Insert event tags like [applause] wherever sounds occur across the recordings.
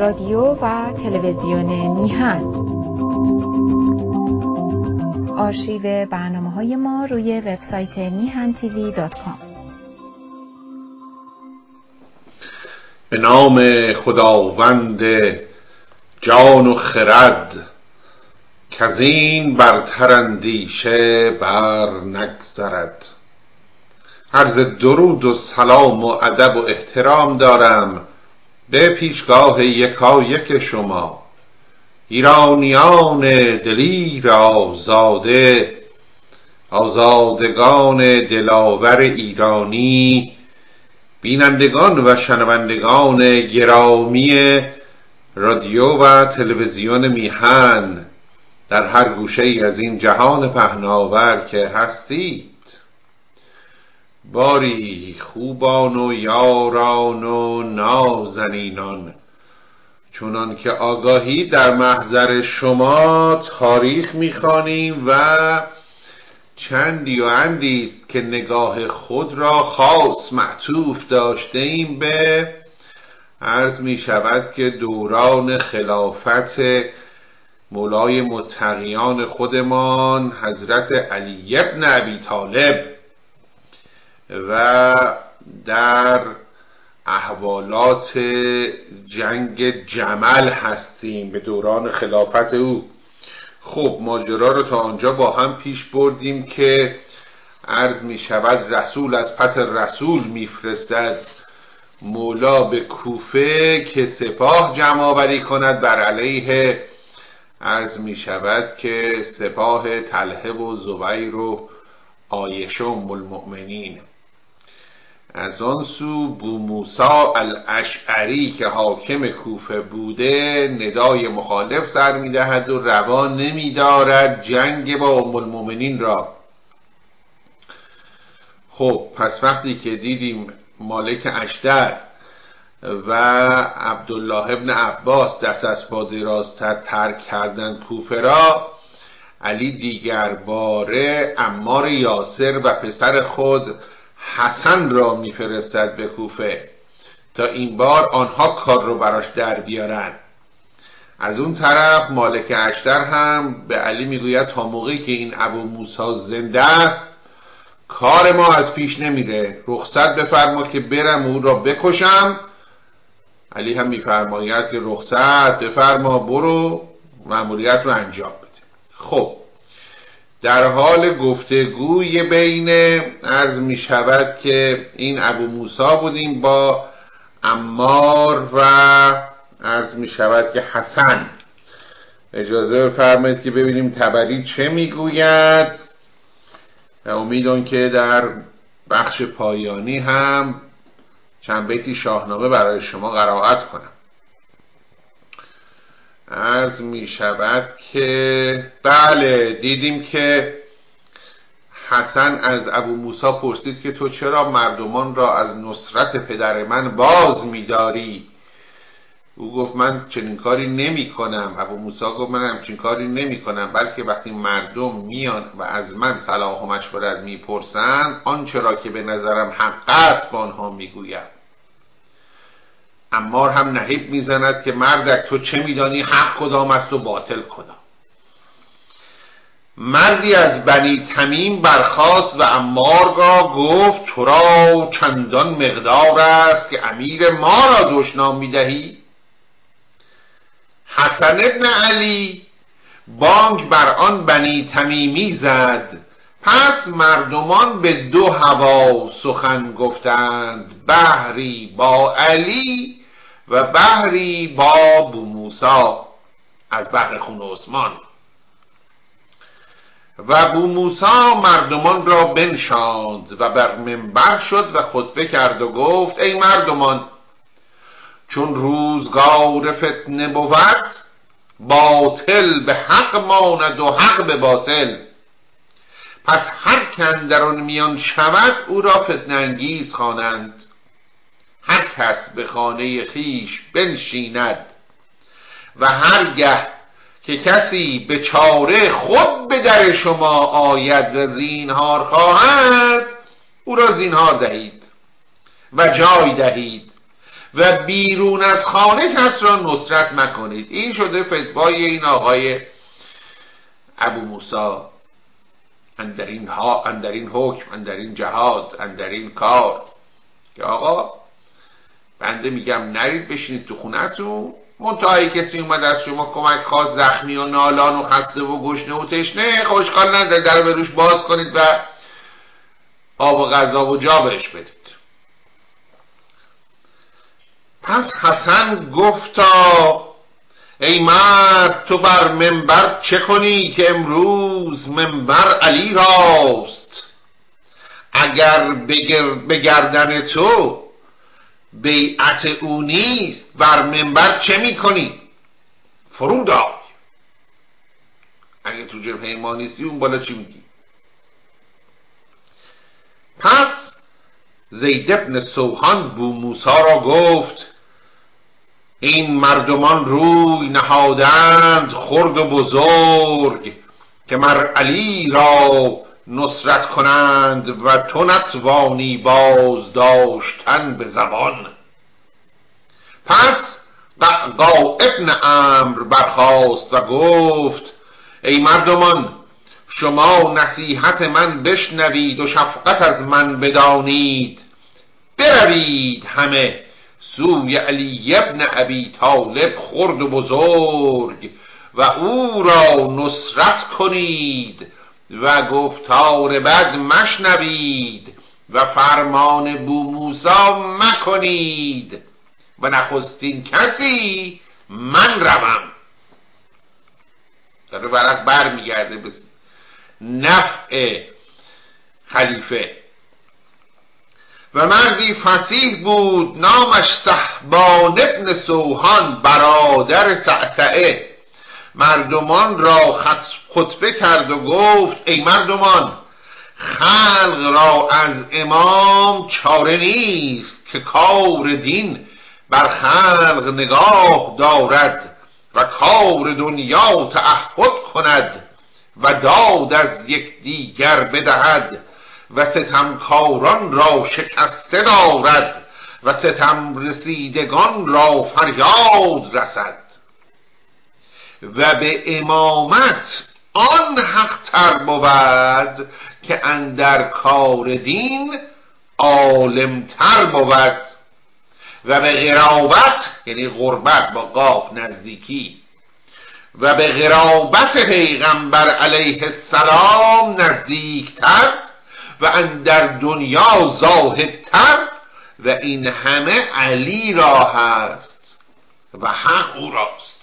رادیو و تلویزیون میهن. آرشیو برنامه های ما روی وبسایت میهن تیوی دات کام به نام خداوند جان و خرد که از اندیشه بر نگذرد. عرض درود و سلام و ادب و احترام دارم به پیشگاه یکایک شما. ایرانیان دلیر آزاده آزادگان دلاور ایرانی بینندگان و شنوندگان گرامی رادیو و تلویزیون میهن در هر گوشه ای از این جهان پهناور که هستید باری خوبان و یاران و نازنینان. چونان که آگاهی در محضر شما تاریخ می‌خوانیم و چندی و اندی است که نگاه خود را خاص معطوف داشته ایم به عرض می شود که دوران خلافت مولای متقیان خودمان حضرت علی ابن ابی طالب و در احوالات جنگ جمل هستیم به دوران خلافت او. خب ماجرا رو تا آنجا با هم پیش بردیم که عرض می شود رسول از پس رسول میفرستد مولا به کوفه که سپاه جمع آوری کند بر علیه عرض می شود که سپاه تله و زبیر و آیشه المؤمنین. از آن سو بو موسا الاشعری که حاکم کوفه بوده ندای مخالف سر می‌دهد و روا نمیدارد جنگ با ام المؤمنین را. خب پس وقتی که دیدیم مالک اشتر و عبدالله ابن عباس دست از پا درازتر ترک کردن کوفه را علی دیگر باره امار یاسر و پسر خود حسن را میفرستد به کوفه تا این بار آنها کار رو براش در بیارن. از اون طرف مالک اشتر هم به علی می‌گوید تا موقعی که این ابو موسا زنده است کار ما از پیش نمیره. رخصت بفرما که برم او را بکشم. علی هم میفرماید که رخصت بفرما برو معمولیت رو انجام بده. خب در حال گفتگوی بین عرض می شود که این ابو موسا بودیم با امار و عرض می شود که حسن. اجازه بفرمایید که ببینیم تبری چه می‌گوید امیدون که در بخش پایانی هم چند بیتی شاهنامه برای شما قرائت کنم. عرض می شود که بله دیدیم که حسن از ابو موسا پرسید که تو چرا مردمان را از نصرت پدر من باز میداری او گفت من چنین کاری نمی کنم. ابو موسا گفت من همچین کاری نمی کنم بلکه وقتی مردم میان و از من صلاح و مشورت می‌پرسند آنچه را که به نظرم حق است با آنها می‌گویم امار هم نهیب می‌زند که مردک تو چه میدانی حق کدام است و باطل کدام. مردی از بنی تمیم برخاست و امارگاه گفت تو را چندان مقدار است که امیر ما را دشنام می‌دهی. حسن ابن علی بانک بر آن بنی تمیمی زد. پس مردمان به دو هوا سخن گفتند. بحری با علی و بحری با بو موسا از بحر خون عثمان. و بو موسا مردمان را بنشاند و بر منبر شد و خطبه کرد و گفت ای مردمان چون روزگار فتنه بود باطل به حق ماند و حق به باطل. پس هر کندرون میان شود او را فتنه انگیز خوانند. هر کس به خانه خیش بنشیند و هرگه که کسی به چاره خود به در شما آید و زینهار خواهد او را زینهار دهید و جای دهید و بیرون از خانه کس را نصرت مکنید. این شده فتوای این آقای ابو موسا اندر این, ها اندر این حکم اندر این جهاد اندر این کار. که آقا بنده میگم نرید بشینید تو خونتون منتهایی کسی اومد از شما کمک خواست زخمی و نالان و خسته و گشنه و تشنه. خوشحال نداره در به روش باز کنید و آب و غذا و جا بهش بدید. پس حسن گفتا ای مرد تو بر منبر چه کنی که امروز منبر علی راست؟ اگر به گردن تو بیعت او نیست. بر منبر چه می‌کنی؟ فرود آی. اگه تو جبهه ما نیستی اون بالا چی میگی؟ پس زید ابن سوحان بو موسا را گفت این مردمان روی نهادند خرد و بزرگ که مر علی را نصرت کنند و تو نتوانی باز داشتن به زبان. پس قعقا ابن امر برخاست و گفت ای مردمان شما نصیحت من بشنوید و شفقت از من بدانید. بروید همه. سوی علی ابن ابی طالب خرد و بزرگ و او را نصرت کنید. و گفتار بد مشنوید و فرمان بو موسا مکنید و نخستین کسی من روم. داره ورق بر میگرده به نفع خلیفه. و مردی فسیح بود نامش صحبان ابن سوهان برادر سعسعه. مردمان را خطبه کرد و گفت ای مردمان خلق را از امام چاره نیست که کار دین بر خلق نگاه دارد و کار دنیا تعهد کند و داد از یک دیگر بدهد و ستمکاران را شکسته دارد و ستم رسیدگان را فریاد رسد. و به امامت آن حق تر بود که اندر کار دین عالمتر بود و به غرابت یعنی غربت با قاف نزدیکی و به غرابت پیغمبر علیه السلام نزدیکتر و اندر دنیا زاهدتر و این همه علی را هست و حق او راست.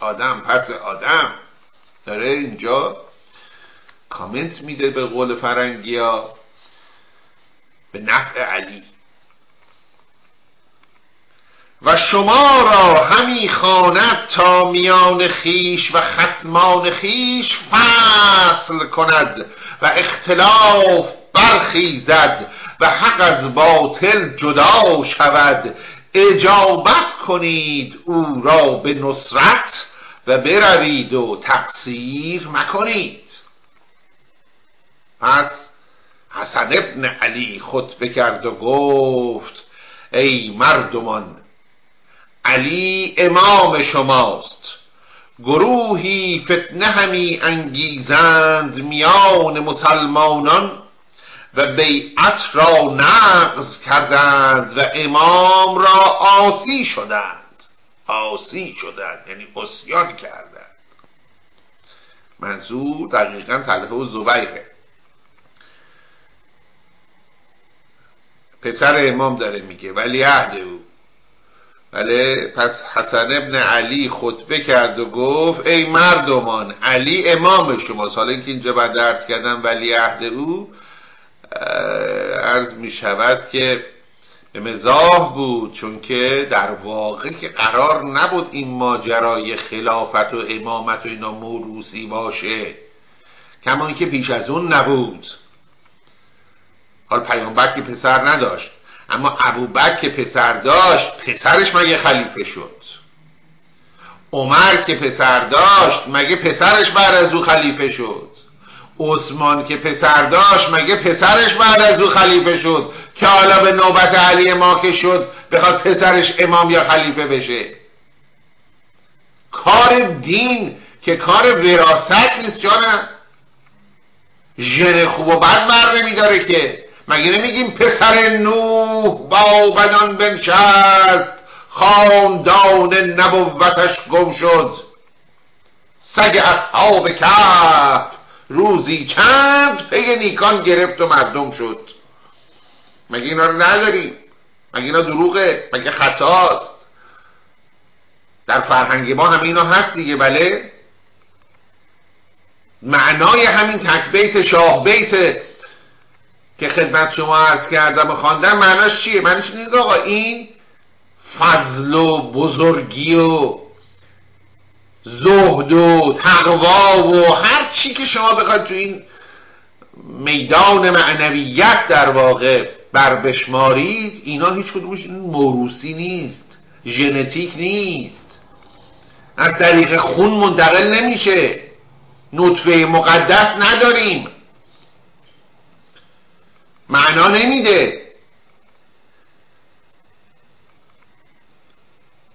آدم پس آدم داره اینجا کامنت میده به قول فرنگی ها به نفع علی. و شما را همی خواند تا میان خیش و خسمان خیش فصل کند و اختلاف برخیزد و حق از باطل جدا شود. اجابت کنید او را به نصرت و بروید و تقصیر مکنید. پس حسن ابن علی خطبه کرد و گفت ای مردمان علی امام شماست. گروهی فتنه همی انگیزند میان مسلمانان و بیعت را نقض کردند و امام را آسی شدند. آسی شدند یعنی اسیان کردند منظور دقیقا تلفه و زبیره. پسر امام داره میگه ولی عهد او. بله پس حسن ابن علی خطبه کرد و گفت ای مردمان علی امام شما. سال اینکه اینجا بعد درس کردم ولی عهد او عرض می شود که مزاح بود چون که در واقع که قرار نبود این ماجرای خلافت و امامت و اینا موروسی باشه. کما که پیش از اون نبود. حال پیامبر که پسر نداشت اما ابوبکر که پسر داشت پسرش مگه خلیفه شد؟ عمر که پسر داشت مگه پسرش بعد از او خلیفه شد؟ عثمان که پسر داشت مگه پسرش بعد از او خلیفه شد؟ که حالا به نوبت علی ما که شد بخواد پسرش امام یا خلیفه بشه؟ کار دین که کار وراست نیست جانم ژن خوب و بد بر نمیداره که. مگه نمیگیم پسر نوح با بدان بنشست خاندان نبوتش گم شد؟ سگ اصحاب کف روزی چند پی نیکان گرفت و مردم شد. مگه اینا رو نداریم مگه اینا دروغه؟ مگه خطاست؟ در فرهنگ ما همه اینا هست دیگه بله؟ معنای همین تکبیت شاه بیت که خدمت شما عرض کردم و خواندم معناش چیه؟ معناش اینه آقا این فضل و بزرگی و زهد و تقوا و هر چی که شما بخواید تو این میدان معنویت در واقع بر بشمارید اینا هیچ کدومش موروسی نیست ژنتیک نیست. از طریق خون منتقل نمیشه. نطفه مقدس نداریم. معنا نمیده.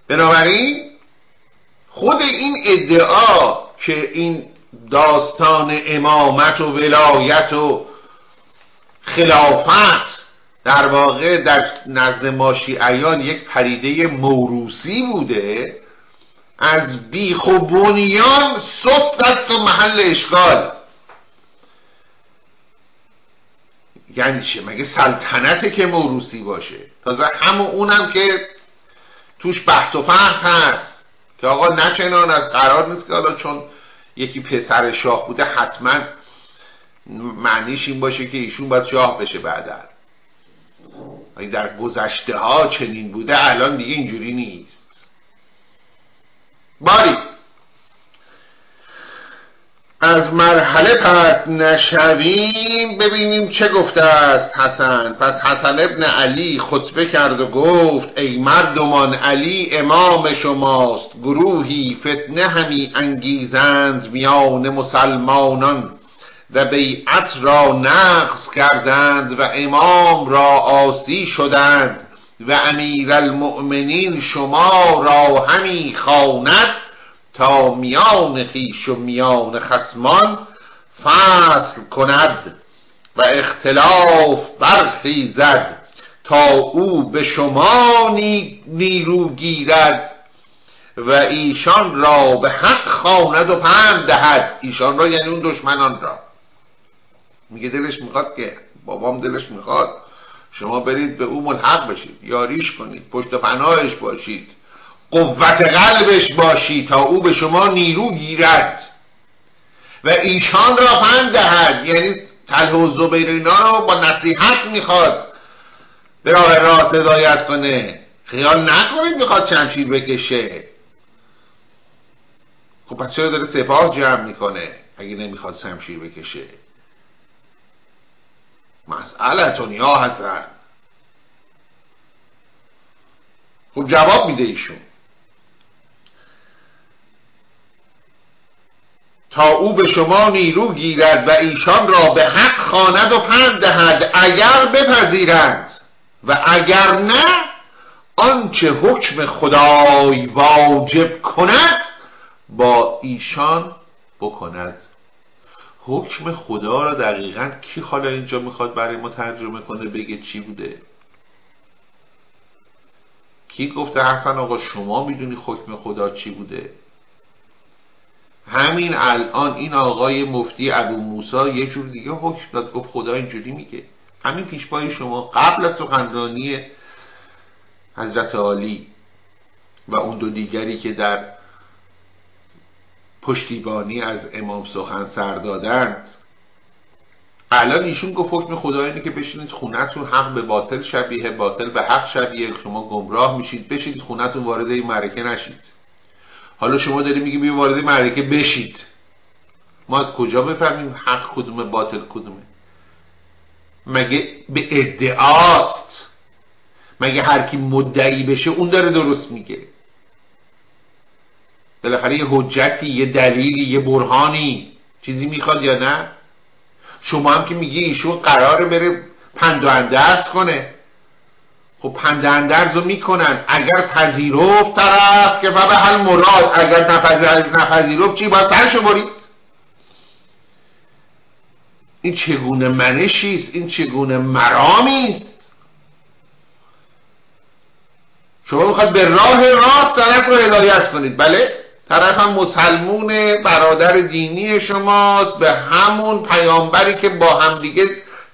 بنابراین خود این ادعا که این داستان امامت و ولایت و خلافت در واقع در نزد ماشیعیان یک پریده موروسی بوده از بیخ و بنیان سست است و محل اشکال. یعنی چه مگه سلطنته که موروسی باشه؟ تازه همون اونم که توش بحث و فحص هست. که آقا نچنان از قرار نیست که حالا چون یکی پسر شاه بوده حتما معنیش این باشه که ایشون باید شاه بشه بعدا. در گذشته ها چنین بوده الان دیگه اینجوری نیست. باری. از مرحله پرد نشویم ببینیم چه گفته است حسن. پس حسن ابن علی خطبه کرد و گفت ای مردمان علی امام شماست گروهی فتنه همی انگیزند میان مسلمانان و بیعت را نقص کردند و امام را آسی شدند و امیر المؤمنین شما را همی خواند. تا میان خیش و میان خسمان فصل کند و اختلاف برخیزد تا او به شما نیرو گیرد و ایشان را به حق خواند و پند دهد. ایشان را یعنی اون دشمنان را. میگه دلش می‌خواد که بابام دلش می‌خواد شما برید به او ملحق بشید یاریش کنید پشت پناهش باشید. قوت قلبش باشی تا او به شما نیرو گیرد. و ایشان را پند دهد. یعنی تله و زبیر اینا رو با نصیحت می‌خواد. به راه راست هدایت کنه. خیال نکنید می‌خواد شمشیر بکشه. خب پس چرا داره سپاه جمع می‌کنه؟ اگه نمی‌خواد شمشیر بکشه. مسئلتون یا حسن. خب جواب میده ایشون. تا او به شما نیرو گیرد و ایشان را به حق خواند و پند دهد اگر بپذیرند. و اگر نه آنچه حکم خدای واجب کند با ایشان بکند. حکم خدا را دقیقا کی حالا اینجا می‌خواد برای ما ترجمه کنه بگه چی بوده؟ کی گفته حسن آقا شما می‌دونی حکم خدا چی بوده؟ همین الان این آقای مفتی ابو موسا یه جور دیگه حکم داد گفت خدا اینجوری میگه. همین پیشبای شما قبل از سخنرانی حضرت عالی و اون دو دیگری که در پشتیبانی از امام سخن سر دادند الان ایشون گفت حکم خدا اینه که بشینید خونتون حق به باطل شبیه باطل به حق شبیه شما گمراه میشید بشید خونتون وارد این معرکه نشید. حالا شما داری میگی بیا وارد معرکه بشید. ما از کجا بفهمیم حق کدومه باطل کدومه؟ مگه به ادعاست؟ مگه هر کی مدعی بشه اون داره درست میگه؟ بالاخره یه حجتی یه دلیلی یه برهانی. چیزی می‌خواد یا نه؟ شما هم که میگی ایشون قراره بره پند و اندرز کنه. خب پند اندرز رو می‌کنن. اگر پذیرفت طرف که به حل مراد. اگر نپذیرفت چی؟ باید سرشو برید. این چگونه منشی است؟ این چگونه مرامی است؟ شما می‌خواد به راه راست طرف رو هدایت کنید. بله؟ طرف هم مسلمون برادر دینی شماست. به همون پیامبری که با هم دیگه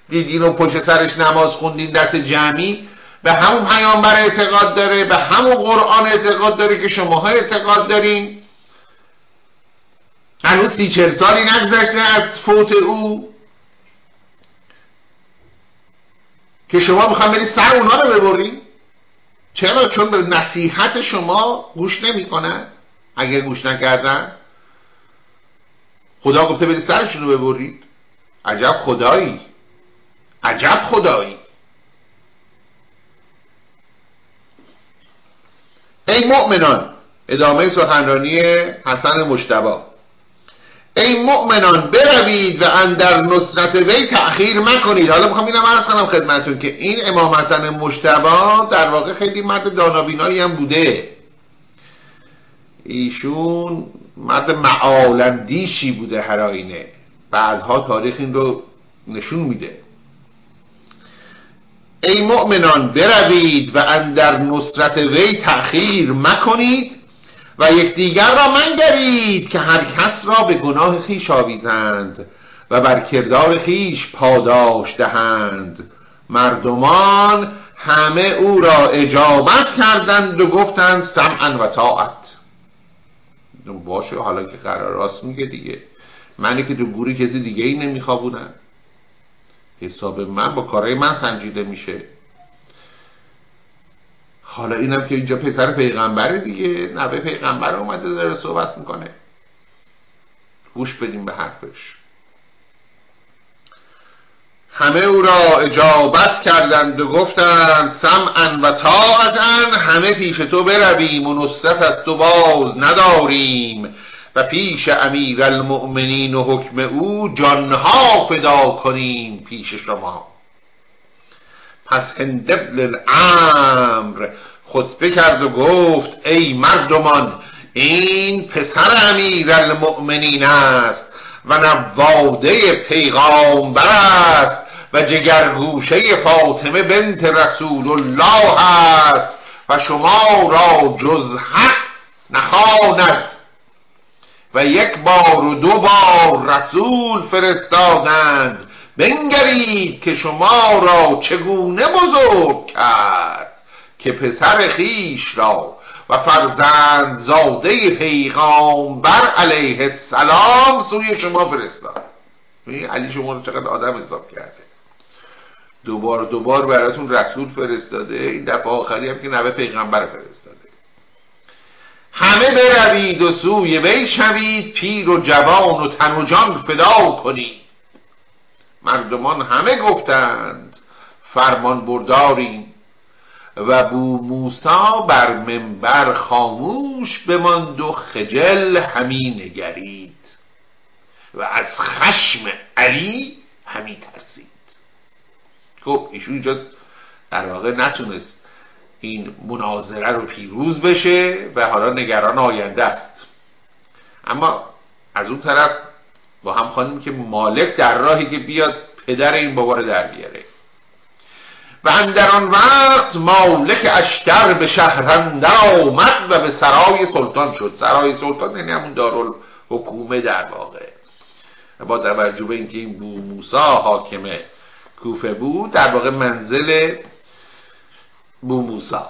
دیدین و پشت سرش نماز خوندین دست جمعی. به همون پیامبر اعتقاد داره به همون قرآن اعتقاد داره که شماها اعتقاد دارین. هنوز سی چل سالی نگذشته از فوت او. که شما می‌خوام برید سر اونا رو ببرید چرا؟ چون به نصیحت شما گوش نمی‌کنن. اگر گوش نکردن خدا گفته برید سرشون رو ببرید. عجب خدایی. عجب خدایی. ای مؤمنان ادامه سخنرانی حسن مشتبه ای مؤمنان بروید و اندر نصرت وی تأخیر مکنید. حالا می‌خوام اینم عرض کنم خدمتون که این امام حسن مشتبا در واقع خیلی مرد دانابینایی هم بوده. ایشون مرد معالندیشی بوده هر آینه. بعدها تاریخ این رو نشون میده. ای مؤمنان بروید و اندر نصرت وی تأخیر مکنید و یکدیگر را منگرید که هر کس را به گناه خیش آویزند و بر کردار خیش پاداش دهند. مردمان همه او را اجابت کردند و گفتند سمعا و طاعت. باشه حالا که قرار راست میگه دیگه. منی که تو گوری کسی دیگه ای نمیخوابونن حساب من با کارهای من سنجیده میشه. حالا اینم که اینجا پسر پیغمبره دیگه نوه پیغمبر اومده داره صحبت می‌کنه. گوش بدیم به حرفش. همه او را اجابت کردند و گفتند سمعا و طاعتا همه پیش تو برویم و نصرت از تو باز نداریم. و پیش امیر المؤمنین و حکم او جانها فدا کنیم پیش شما. پس هند ابن الامر خطبه کرد و گفت ای مردمان این پسر امیر المؤمنین است و نواده پیغامبر است و جگرگوشه فاطمه بنت رسول الله است و شما را جز حق نخواند. و یک بار و دو بار رسول فرستادند. بنگرید که شما را چگونه بزرگ کرد که پسر خیش را و فرزند زاده پیغامبر علیه السلام سوی شما فرستاد. علی شما رو چقدر آدم حساب کرده. دوبار دوبار براتون رسول فرستاده. این دفعه آخری هم که نوه پیغمبر فرستاده. همه بروید و سوی وی شوید پیر و جوان و تن و جان فدا کنید. مردمان همه گفتند فرمان برداریم. و بو موسا بر منبر خاموش بماند و خجل همی نگرید. و از خشم علی همی ترسید. خب ایشون اینجا در واقع نتونست این مناظره رو پیروز بشه و حالا نگران آینده است. اما از اون طرف با هم خانیم که مالک در راهی که بیاد پدر این بابا رو در بیاره. و اندر آن وقت مالک اشتر به شهرندر آمد و به سرای سلطان شد. سرای سلطان یعنی همون دارال حکومه در واقع. با توجه به اینکه این بو موسا حاکم کوفه بود در واقع منزل موسا.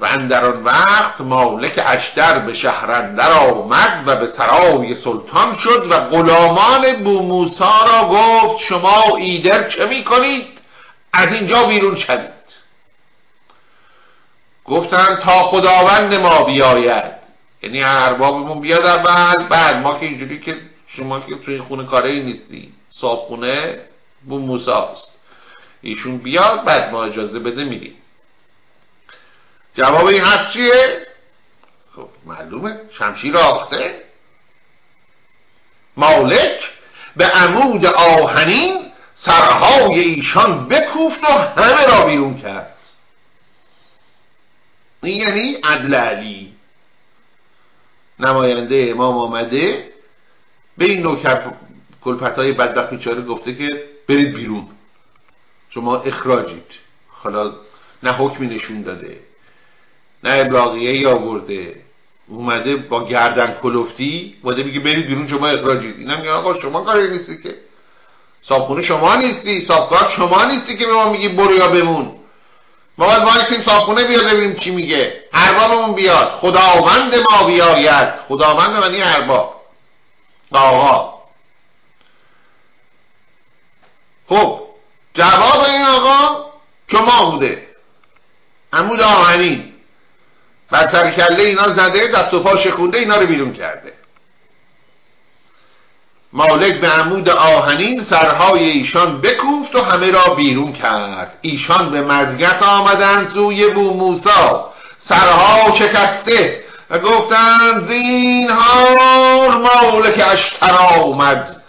و اندر آن وقت مالک اشتر به شهرندر آمد و به سرای سلطان شد و غلامان بو موسا را گفت شما ایدر چه می کنید از اینجا بیرون شوید. گفتن تا خداوند ما بیاید. یعنی اربابمون بیاد اول بعد ما که اینجوری که شما که توی خونه کاره نیستی صاحب خونه بو موساست. ایشون بیاد بعد ما اجازه بده میریم جواب این حرف چیه؟ خب معلومه. شمشیر آخته. مالک به عمود آهنین سرهای ایشان بکوفت و همه را بیرون کرد. این یعنی عدل علی. نماینده امام آمده. به این نوکر کلپت های بدبخت بیچاره گفته که برید بیرون. شما اخراجید. حالا نه حکمی نشون داده نه ابلاغیه آورده. اومده با گردن کلفتی اومده میگه برید بیرون شما اخراجید. اینا میگه آقا شما کاری نیستی که. صابخونه شما نیستی صابکار شما نیستی که به ما میگی برو یا بمون. ما باید وایسیم صابخونه بیاد ببینیم چی میگه. اربابمون بیاد. خداوند ما بیاید. خداوند منی ارباب آقا. خب جواب این آقا شما بوده. عمود آهنین بر سر کله اینا زده دست و پا شکونده اینا رو بیرون کرده. مالک به عمود آهنین سرهای ایشان بکوفت و همه را بیرون کرد. ایشان به مزگت آمدند سوی بو موسا. سرها شکسته و گفتند زینهار مالک اشتر آمد.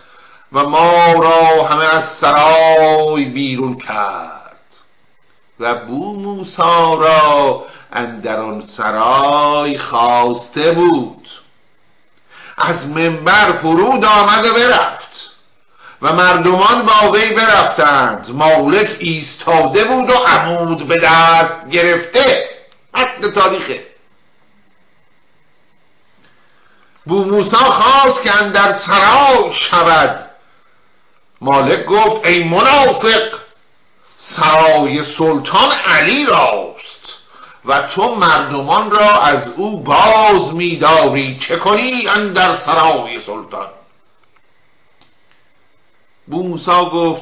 و ما را همه از سرای بیرون کرد. و بو موسا را اندران سرای خواسته بود. از منبر فرود آمد و برفت. و مردمان با وی برفتند. مالک ایستاده بود و عمود به دست گرفته. حد تاریخه. بو موسا خواست که اندر سرای شود. مالک گفت ای منافق سرای سلطان علی راست و تو مردمان را از او باز میداری چه کنی اندر سرای سلطان؟ بو موسا گفت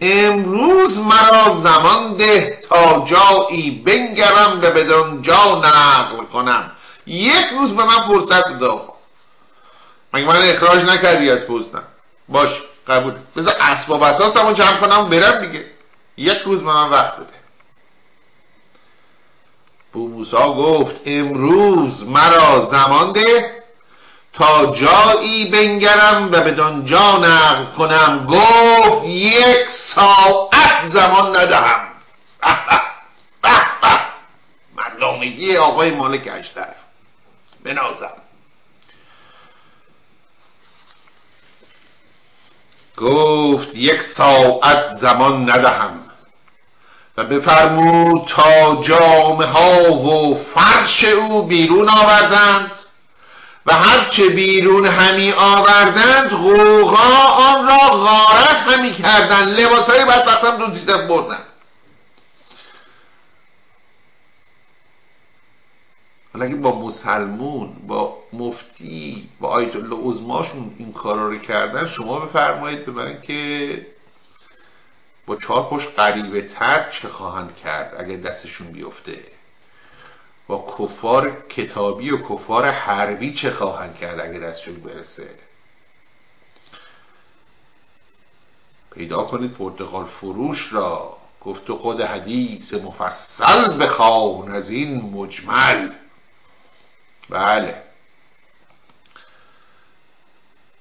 امروز مرا زمان ده تا جایی بنگرم و بدون جا نقل کنم. یک روز به من فرصت داد مگه من اخراج نکردی از پستم؟ باش. قبول بذار اسباب اساسمو جمع کنم برم دیگه. یک روز به من وقت بده. بو موسا گفت امروز مرا زمان ده تا جایی بنگرم و بدان جا نقل کنم. گفت یک ساعت زمان ندهم. [laughs] مردمگی آقای مالک اشتر بنازم گفت یک ساعت زمان ندهم و بفرمود تا جامه ها و فرش او بیرون آوردند و هرچه بیرون همی آوردند غوغا آن را غارت همی کردند لباس های بدبختم دو بردن اگه با مسلمون با مفتی با آیت الله عظماشون این کارا رو کردن شما بفرمایید ببرین که با چهار پشت قریبه تر چه خواهند کرد اگه دستشون بیفته؟ با کفار کتابی و کفار حربی چه خواهند کرد اگه دستشون برسه؟ پیدا کنید پرتغال فروش را. گفت خود حدیث مفصل بخوان از این مجمل. بله.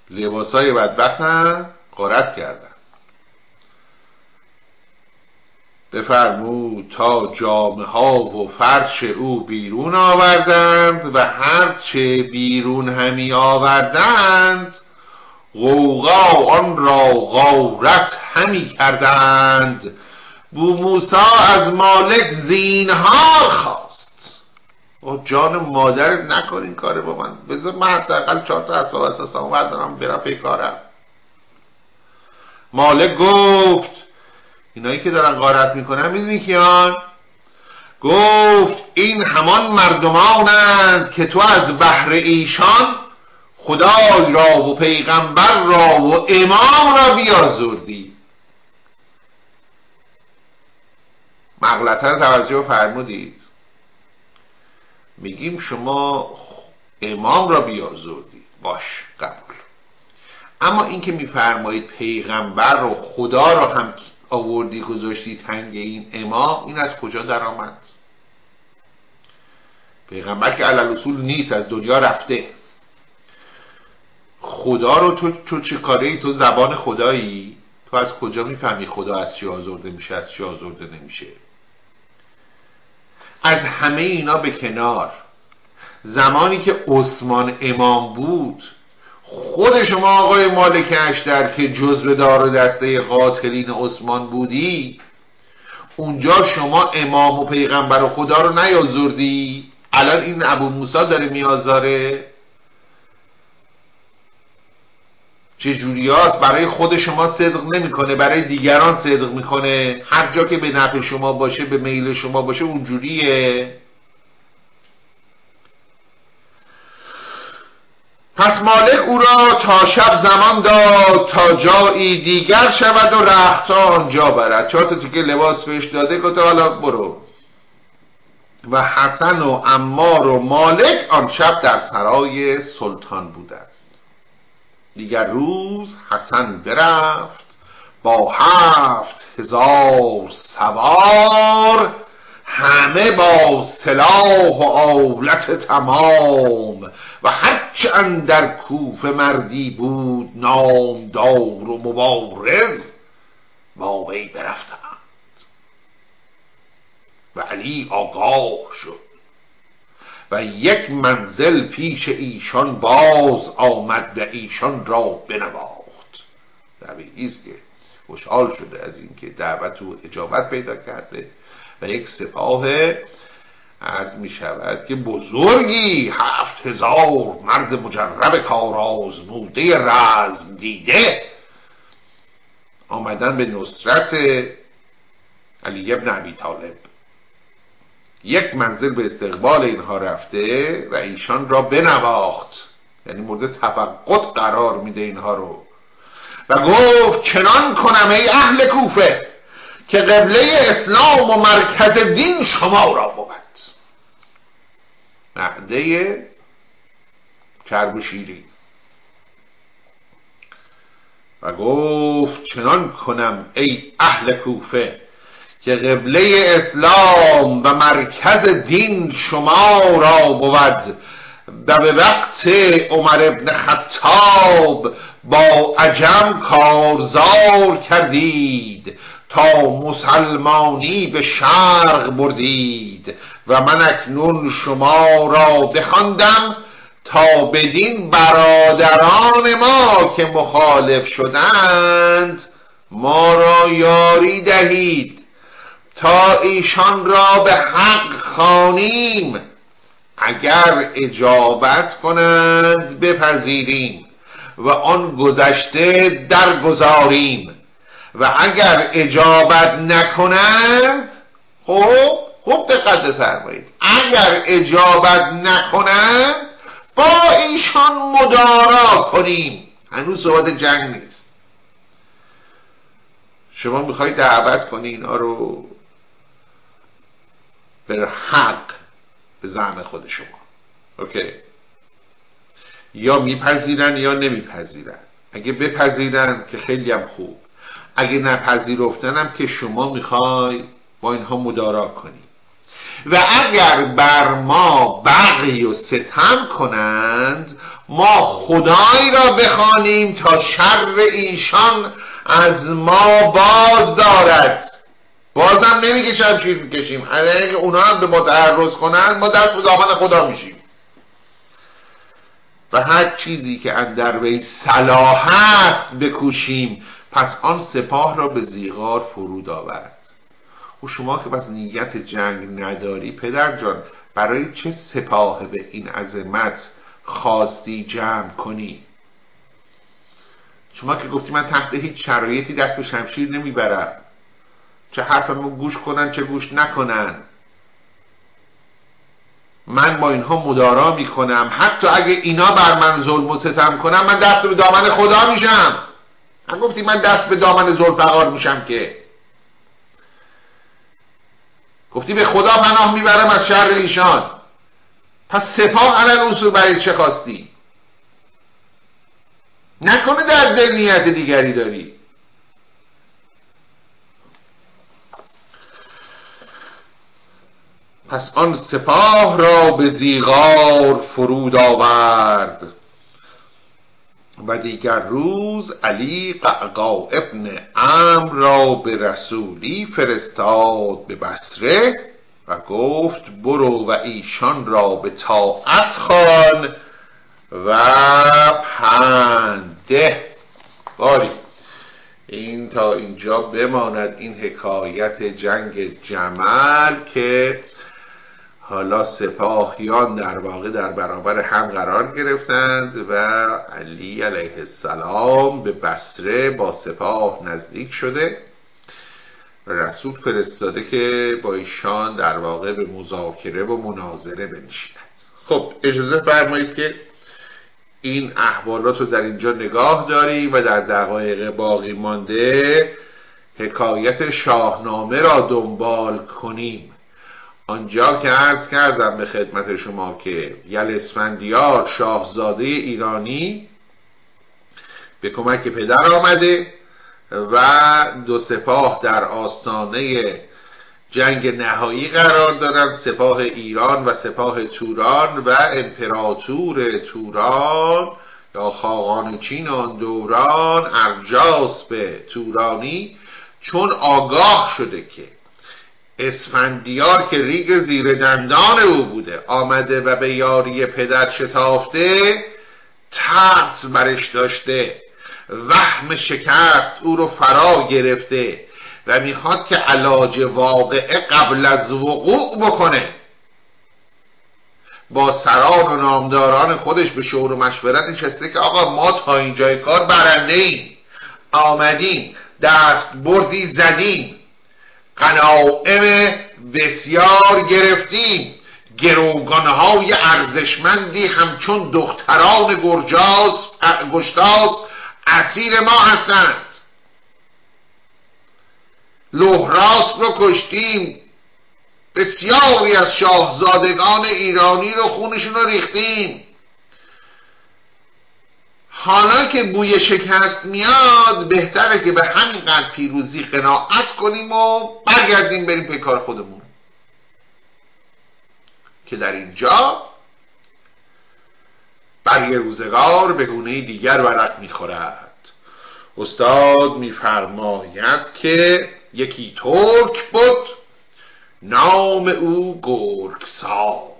لباس های بدبخت هم قارت کردن. بفرمود تا جامه ها و فرش او بیرون آوردند و هرچه بیرون همی آوردند غوغا آن را غارت همی کردند. بو موسا از مالک زینهار خواست. جان مادرت نکن این کار با من. بذار من حداقل چهار تا اسباب اساسا بردارم برم پیکارم مالک گفت اینایی که دارن غارت می‌کنن می‌دونی کیان؟ گفت این همان مردمانند که تو از بحر ایشان خدای را و پیغمبر را و امام را بیازردی مغلطه رو توجه فرمودید. میگیم شما امام را بیازردی. باش قبول. اما اینکه میفرمایید پیغمبر و خدا را هم آوردی گذاشتی تنگ این امام این از کجا درآمد؟ پیغمبر که علل اصول نیست از دنیا رفته. خدا رو تو, تو چه کاره ای تو زبان خدایی؟ تو از کجا می‌فهمی خدا از چی آزرده میشه از چی آزرده نمیشه؟ از همه اینا به کنار. زمانی که عثمان امام بود خود شما آقای مالک اشتر که جزو دار دسته قاتلین عثمان بودی اونجا شما امام و پیغمبر و خدا رو نیازردی. الان این ابو موسا داره میازاره. چه جوریاست برای خود شما صدق نمی‌کنه برای دیگران صدق می‌کنه. هر جا که به نفع شما باشه به میل شما باشه اونجوریه. پس مالک او را تا شب زمان داد تا جایی دیگر شود و رختا آنجا برد. چهار تا تیکه لباس بهش داده گفته حالا برو. و حسن و امار و مالک آن شب در سرای سلطان بودند. دیگر روز حسن برفت با هفت هزار سوار همه با سلاح و آولت تمام و هرچه در کوفه مردی بود نامدار و مبارز با وی برفتند. و علی آگاه شد. و یک منزل پیش ایشان باز آمد و ایشان را بنواخت. دعوی است که خوشحال شده از اینکه دعوت و اجابت پیدا کرده و یک سپاه از می شود که بزرگی هفت هزار مرد مجرب کار آزموده رزم دیده آمدن به نصرت علی ابن عبی طالب. یک منزل به استقبال اینها رفته و ایشان را بنواخت. یعنی مورد تفقد قرار میده اینها رو. و گفت چنان کنم ای اهل کوفه که قبله اسلام و مرکز دین شما را بود. نقده کرب و شیری. و گفت چنان کنم ای اهل کوفه که قبله اسلام و مرکز دین شما را بود و به وقت عمر ابن خطاب با عجم کارزار کردید تا مسلمانی به شرق بردید و من اکنون شما را بخواندم تا بدین برادران ما که مخالف شدند ما را یاری دهید. تا ایشان را به حق خانیم اگر اجابت کنند بپذیریم و آن گذشته درگذاریم. و اگر اجابت نکنند خب خوب دقت بفرمایید. اگر اجابت نکنند با ایشان مدارا کنیم. هنوز صحبت جنگ نیست. شما می‌خواید دعوت کنی اینا رو؟ به حق به زعم خود شما. اوکی. یا میپذیرن یا نمیپذیرن. اگه بپذیرن که خیلی هم خوب. اگه نپذیرفتنم که شما می‌خوای با اینها مدارا کنی. و اگر بر ما بغی و ستم کنند ما خدایی را بخوانیم تا شر ایشان از ما باز دارد. بازم نمیگه شمشیر می‌کشیم. اگه اونا هم به ما تعرض کنند ما دست به دامن خدا میشیم. و هر چیزی که اندر وی صلاح است بکوشیم پس آن سپاه را به زیغار فرود آورد. و شما که بس نیت جنگ نداری پدر جان برای چه سپاه به این عظمت خواستی جمع کنی؟ شما که گفتی من تحت هیچ شرایطی دست به شمشیر نمی‌برم. چه حرفمو گوش کنن چه گوش نکنن. من با اینها مدارا می‌کنم. حتی اگه اینا بر من ظلم و ستم کنم من دست به دامن خدا میشم. هم گفتی من دست به دامن زلفقار میشم که. گفتی به خدا پناه می‌برم از شر ایشان. پس سپاه علل اصول برای چه خواستی؟ نکنه در دل نیت دیگری داری. پس آن سپاه را به زیغار فرود آورد. و دیگر روز علی قعقا ابن امر را به رسولی فرستاد به بسره و گفت برو و ایشان را به طاعت خان و پنده باری. این تا اینجا بماند این حکایت جنگ جمل که حالا سپاهیان در واقع در برابر هم قرار گرفتند و علی علیه السلام به بسره با سپاه نزدیک شده. رسول فرستاده که با ایشان در واقع به مذاکره و مناظره بنشیند خب اجازه فرمایید که این احوالات رو در اینجا نگاه داریم و در دقایق باقی مانده حکایت شاهنامه را دنبال کنیم. آنجا که عرض کردم به خدمت شما که یلسفندیار شاهزاده ایرانی به کمک پدر آمده و دو سپاه در آستانه جنگ نهایی قرار دارند سپاه ایران و سپاه توران و امپراتور توران یا خاقان چین آن دوران ارجاس به تورانی چون آگاه شده که اسفندیار که ریگ زیر دندان او بوده آمده و به یاری پدر شتافته ترس برش داشته وهم شکست او رو فرا گرفته و می‌خواد که علاج واقعه قبل از وقوع بکنه. با سران و نامداران خودش به شور و مشورت نشسته که آقا ما تا اینجای کار برنده ایم. آمدیم دست بردی زدیم. قناعم بسیار گرفتیم. گروگانهای ارزشمندی همچون دختران گرجاز گشتاز اسیر ما هستند. لحراس رو کشتیم. بسیاری از شاهزادگان ایرانی رو خونشون رو ریختیم. حالا که بوی شکست میاد بهتره که به همینقدر پیروزی قناعت کنیم و برگردیم بریم به کار خودمون. که در اینجا برگ روزگار به گونه دیگر ورق می‌خورد. استاد میفرماید که یکی ترک بود نام او گرگسار.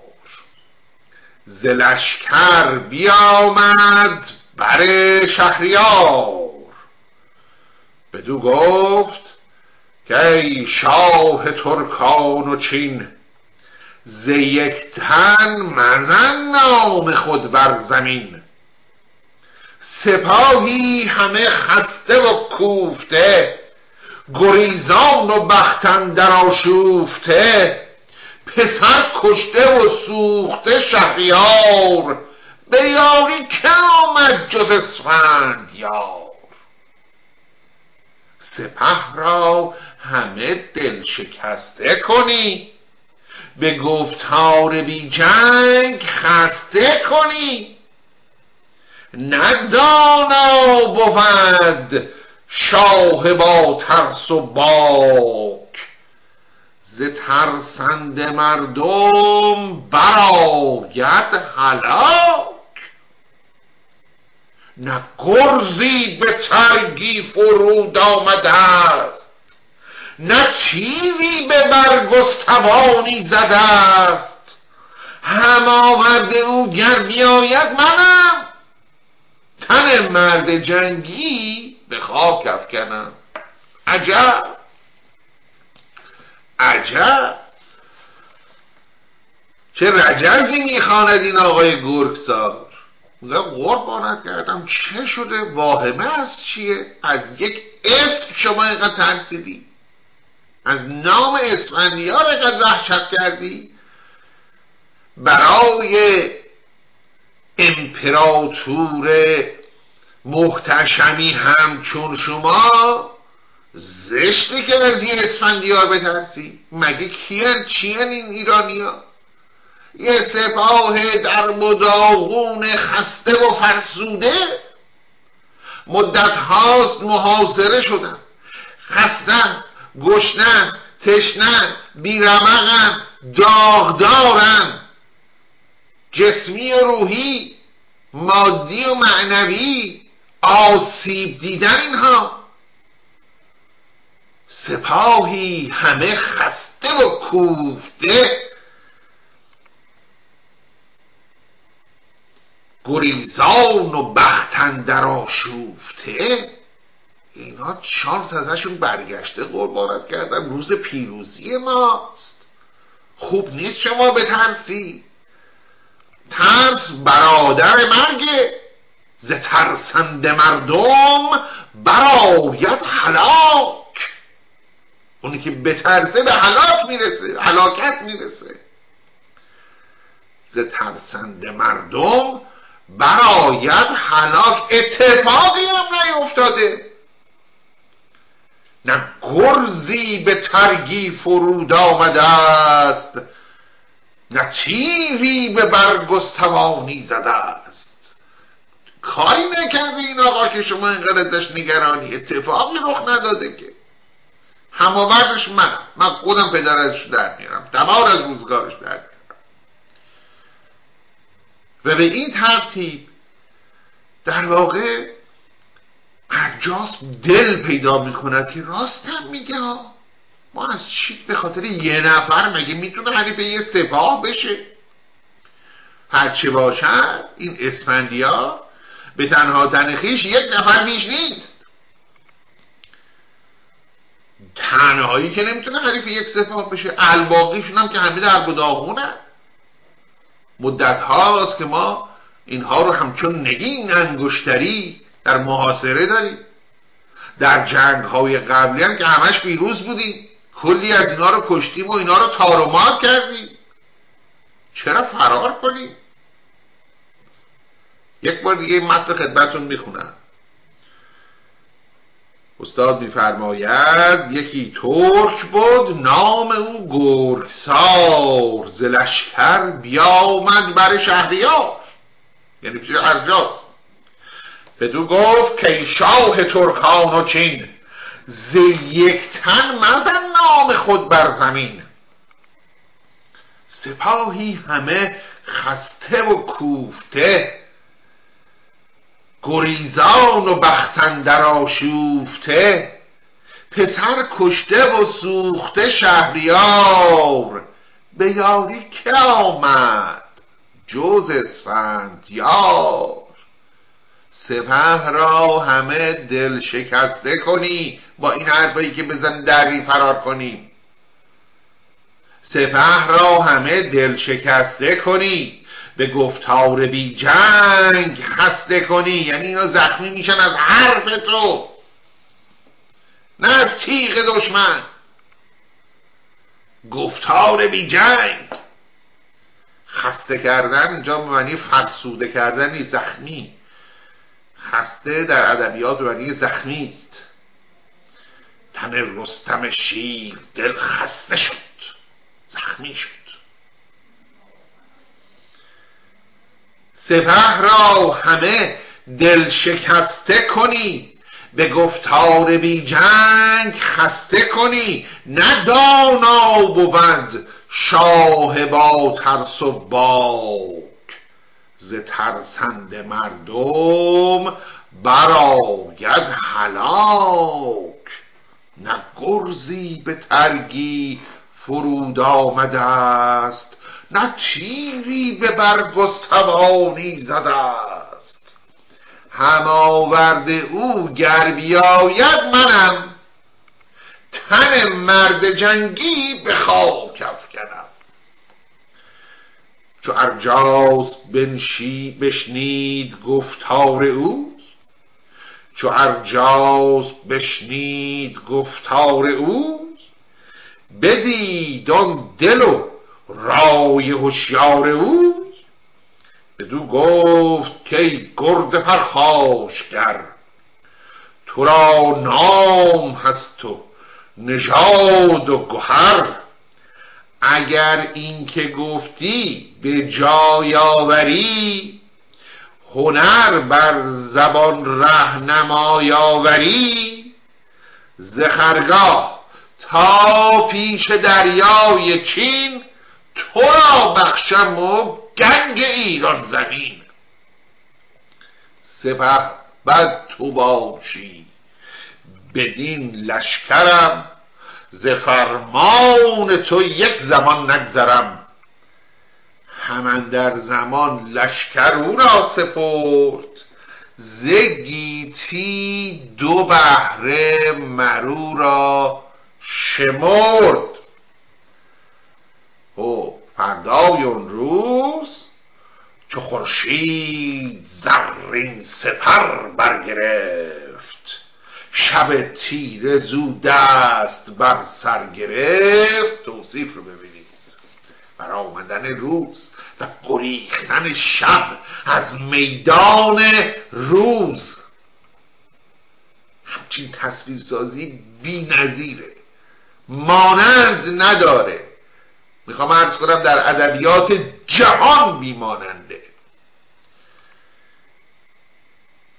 زلشکر بیامد. بر شهریار. بدو گفت که ای شاه ترکان و چین ز یک تن مزن نام خود بر زمین. سپاهی همه خسته و کوفته گریزان و بختن در آشوفته پسر کشته و سوخته شهریار. به یاری که آمد جز اسفندیار سپه را همه دل شکسته کنی به گفتار بی جنگ خسته کنی. ندانا بود شاه با ترس و باک ز ترسند مردم براید هلاک نه گرزی به ترگی فرود آمده است. نه چیوی به برگستوانی زده است. هم آورده او گر بیاید منم. تن مرد جنگی به خاک افکنم. عجب. عجب. چه رجزی می‌خواند این آقای گرگسار میگه قربانت کردم. چه شده؟ واهمه از چیه؟ از یک اسم شما اینقدر ترسیدی؟ از نام اسفندیار اینقدر وحشت کردی؟ برای امپراتور محتشمی همچون شما زشته که از یه اسفندیار بترسی؟ مگه کیان چیان این ایرانی ها یه سپاه در مداغون خسته و فرسوده. مدت هاست محاصره شدن. خستن گشنن تشنن بیرمغن داغدارن. جسمی و روحی مادی و معنوی آسیب دیدن اینها. سپاهی همه خسته و کوفته. گریزان و بختن در آشوفته. اینا شانس ازشون برگشته قربانت کردن روز پیروزی ماست. خوب نیست شما بترسی؟ ترس برادر مرگه. ز ترسند مردم براید حلاک اونی که بترسه به حلاک می‌رسه حلاکت می‌رسه. ز ترسند مردم براید حلاک اتفاقی هم نیفتاده. نه گرزی به ترگی فرود آمده است نه تیری به برگستوانی زده است. کاری نکرده این آقا که شما اینقدر ازش نگرانی؟ اتفاقی رخ نداده که. هماوردش من. من خودم پدرش در میارم. دمار از روزگارش در میارم. و به این ترتیب در واقع ارجاس دل پیدا می‌کنه که راستم میگه ما از چی؟ به خاطر یه نفر مگه می‌تونه حریف یه سپاه بشه؟ هرچه باشد این اسفندیا به تنها تنخیش یک نفر بیش نیست. تنهایی که نمی‌تونه حریف یک سپاه بشه. الباقیشون هم که همه در داغونه مدت هاست که ما اینها رو همچون نگین انگشتری در محاصره داریم. در جنگ های قبلی هم که همش پیروز بودیم. کلی از اینا رو کشتیم و اینا رو تار و مار کردیم. چرا فرار کنیم؟ یک بار دیگه این متن خدمتون می‌خونم. استاد میفرماید یکی ترک بود نام او گرگسار. ز لشکر بیامد بر شهریار. یعنی پیش ارجاز بدو گفت که شاه ترکان و چین ز یک تن مزن نام خود بر زمین. سپاهی همه خسته و کوفته گریزان و بختندر آشوفته پسر کشته و سوخته شهریار به یاری که آمد جز اسفندیار. سپه را همه دل شکسته کنی با این حرفایی که بزن دری فرار کنیم سپه را همه دل شکسته کنی به گفتار بی جنگ خسته کنی یعنی اینا زخمی میشن از حرف تو. نه از تیغ دشمن. گفتار بی جنگ. خسته کردن اینجا معنی فرسوده کردن نیست زخمی. خسته در ادبیات معنی زخمی است. تن رستم شیر دل خسته شد زخمی شد. سپه را همه دل شکسته کنی به گفتار بی جنگ خسته کنی نه دانا بود شاه با ترس و باک. ز ترسند مردم براید هلاک. نه گرزی به ترگی فرود آمده است نه تیری به برگستوانی زده است. هم آورد او گر بیاید منم. تن مرد جنگی به خاک افکنم. چو ارجاس بنشی بشنید گفتار او چو ارجاس بشنید گفتار او بدید آن دل و رای هوشیار او بدو گفت که گرد پرخاشگر تو را نام هست و نژاد و گهر. اگر این که گفتی به جای آوری هنر بر زبان رهنمای آوری. زخرگاه تا پیش دریای چین تو را بخشم و گنج ایران زمین. سپه بعد تو باشی بدین لشکرم ز فرمان تو یک زمان نگذرم. همان در زمان لشکر او را سپرد ز گیتی دو بهره مرو را شمرد. او فردای اون روز چو خورشید زرین سپر برگرفت. شب تیره زود است بر سر گرفت. توصیف رو ببینید. بر آمدن روز و گریختن شب از میدان روز. همچین تصویرسازی بی نظیره مانند نداره. می‌خوام ارز کنم در ادبیات جهان بیماننده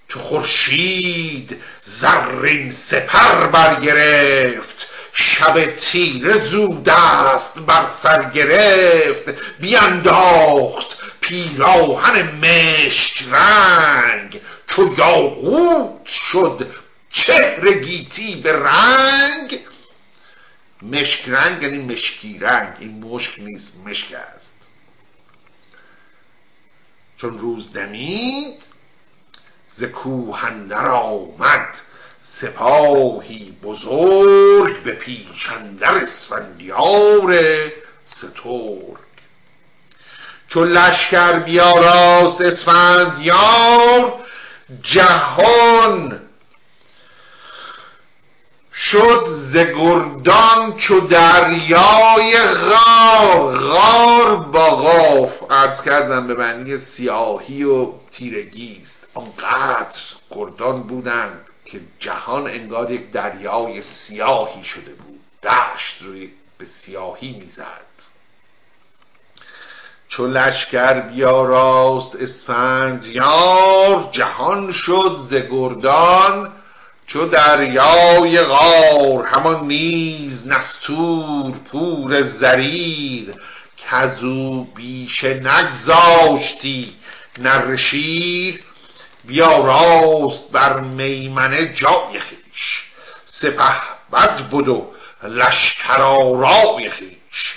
چو خورشید زرین سپر برگرفت شب تیره زود است بر سر گرفت بیانداخت پیراهن مشک رنگ. چو یاقوت شد چهره گیتی به رنگ مشک رنگ یعنی مشکی رنگ. این مشک نیست مشک است. چون روز دمید ز کوه آمد سپاهی بزرگ به پیشندر اسفندیار سترگ. چو لشکر بیاراست اسفندیار جهان شد ز گردان چو دریای غار. غار با غاف عرض کردم به معنی سیاهی و تیرگی است. آنقدر گردان بودند که جهان انگار یک دریای سیاهی شده بود. دشت روی به سیاهی می‌زد. چو لشکر بیاراست اسفندیار جهان شد ز گردان. چو دریای غار همان نیز نستور پور زریر کزو بیشه نگذاشتی نرشیر بیا راست بر میمنه جای خیش سپه بد بود و لشکر آرای خیش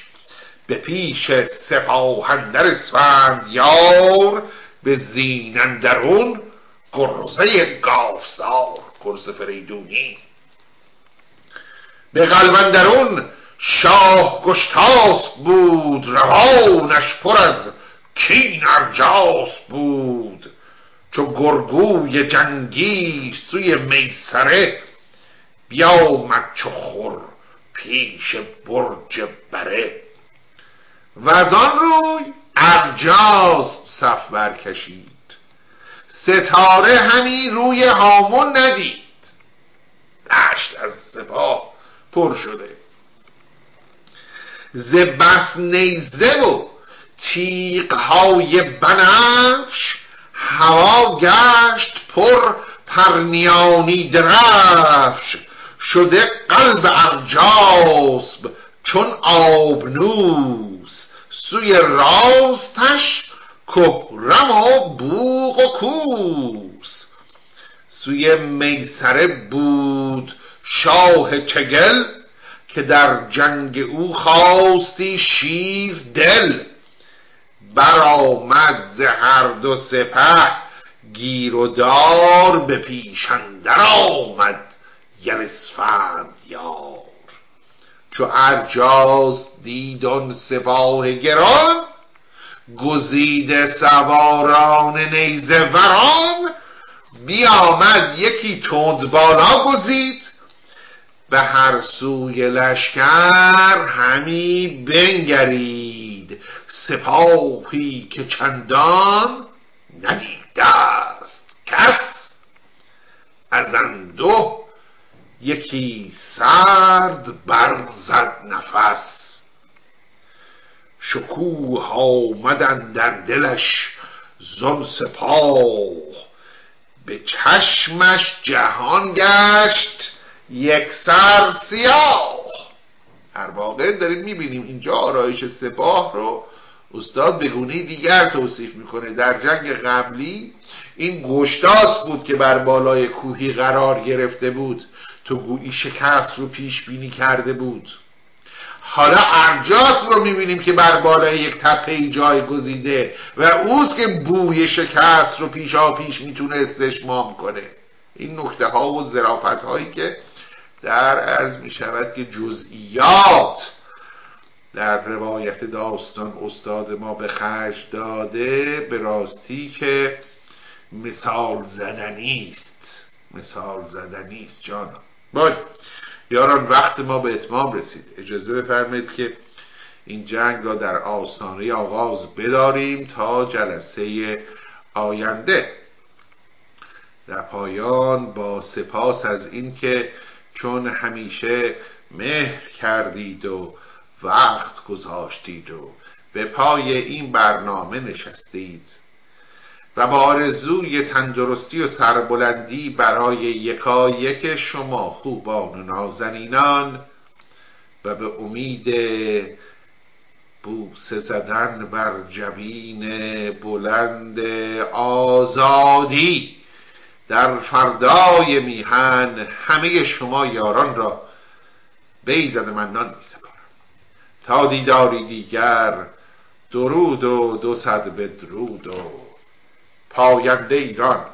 به پیش سپاهندر اسفندیار به زینندرون گرزه گافزار. گرز فریدونی. به قلبندرون شاه گشتاس بود روانش پر از کین ارجاس بود. چو گرگوی جنگی سوی میسره بیامد چو خور پیش برج بره. و از آن روی ارجاس صف برکشید. ستاره همی روی هامون ندید. دشت از سپاه پر شده. ز بس نیزه و تیغهای بنفش هوا گشت پر پرنیانی درفش. شده قلب ارجاسب چون آبنوس. سوی راستش کهرم و بوغ و کوس. سوی میسره بود شاه چگل که در جنگ او خواستی شیر دل. برآمد ز هر دو سپه گیر و دار به پیشندر آمد یل یار. چو ارجاس دید سپاه گران گزیده سواران نیزه وران بیامد یکی تند بالا گزید. به هر سوی لشکر همی بنگرید سپاهی که چندان ندیده است کس. از انده یکی سرد برزد نفس. شکوه آمدن در دلش. زن سپاه به چشمش جهان گشت یک سر سیاه. در واقع داریم می‌بینیم اینجا آرایش سپاه رو استاد به گونه دیگر توصیف می‌کنه. در جنگ قبلی این گشتاس بود که بر بالای کوهی قرار گرفته بود. تو گویی شکست رو پیش بینی کرده بود. حالا ارجاس رو می‌بینیم که بر بالای یک تپه جای گزیده و اوست که بوی شکست رو پیشا پیش می‌تونه استشمام کنه. این نکته ها و ذرافت هایی که در عرض می شود که جزئیات در روایت داستان استاد ما به خش داده به راستی که مثال زدنی است. مثال زدنی است جان باید یاران وقت ما به اتمام رسید. اجازه بفرمایید که این جنگ را در آستانه آغاز بداریم تا جلسه آینده. در پایان با سپاس از اینکه چون همیشه مهر کردید و وقت گذاشتید و به پای این برنامه نشستید. و با آرزوی تندرستی و سربلندی برای یکا یک شما خوبان و نازنینان و به امید بوسه زدن بر جبین بلند آزادی در فردای میهن همه شما یاران را بیزد منان می سپارم تا دیداری دیگر درود و دو صد بدرود و پاینده ایران.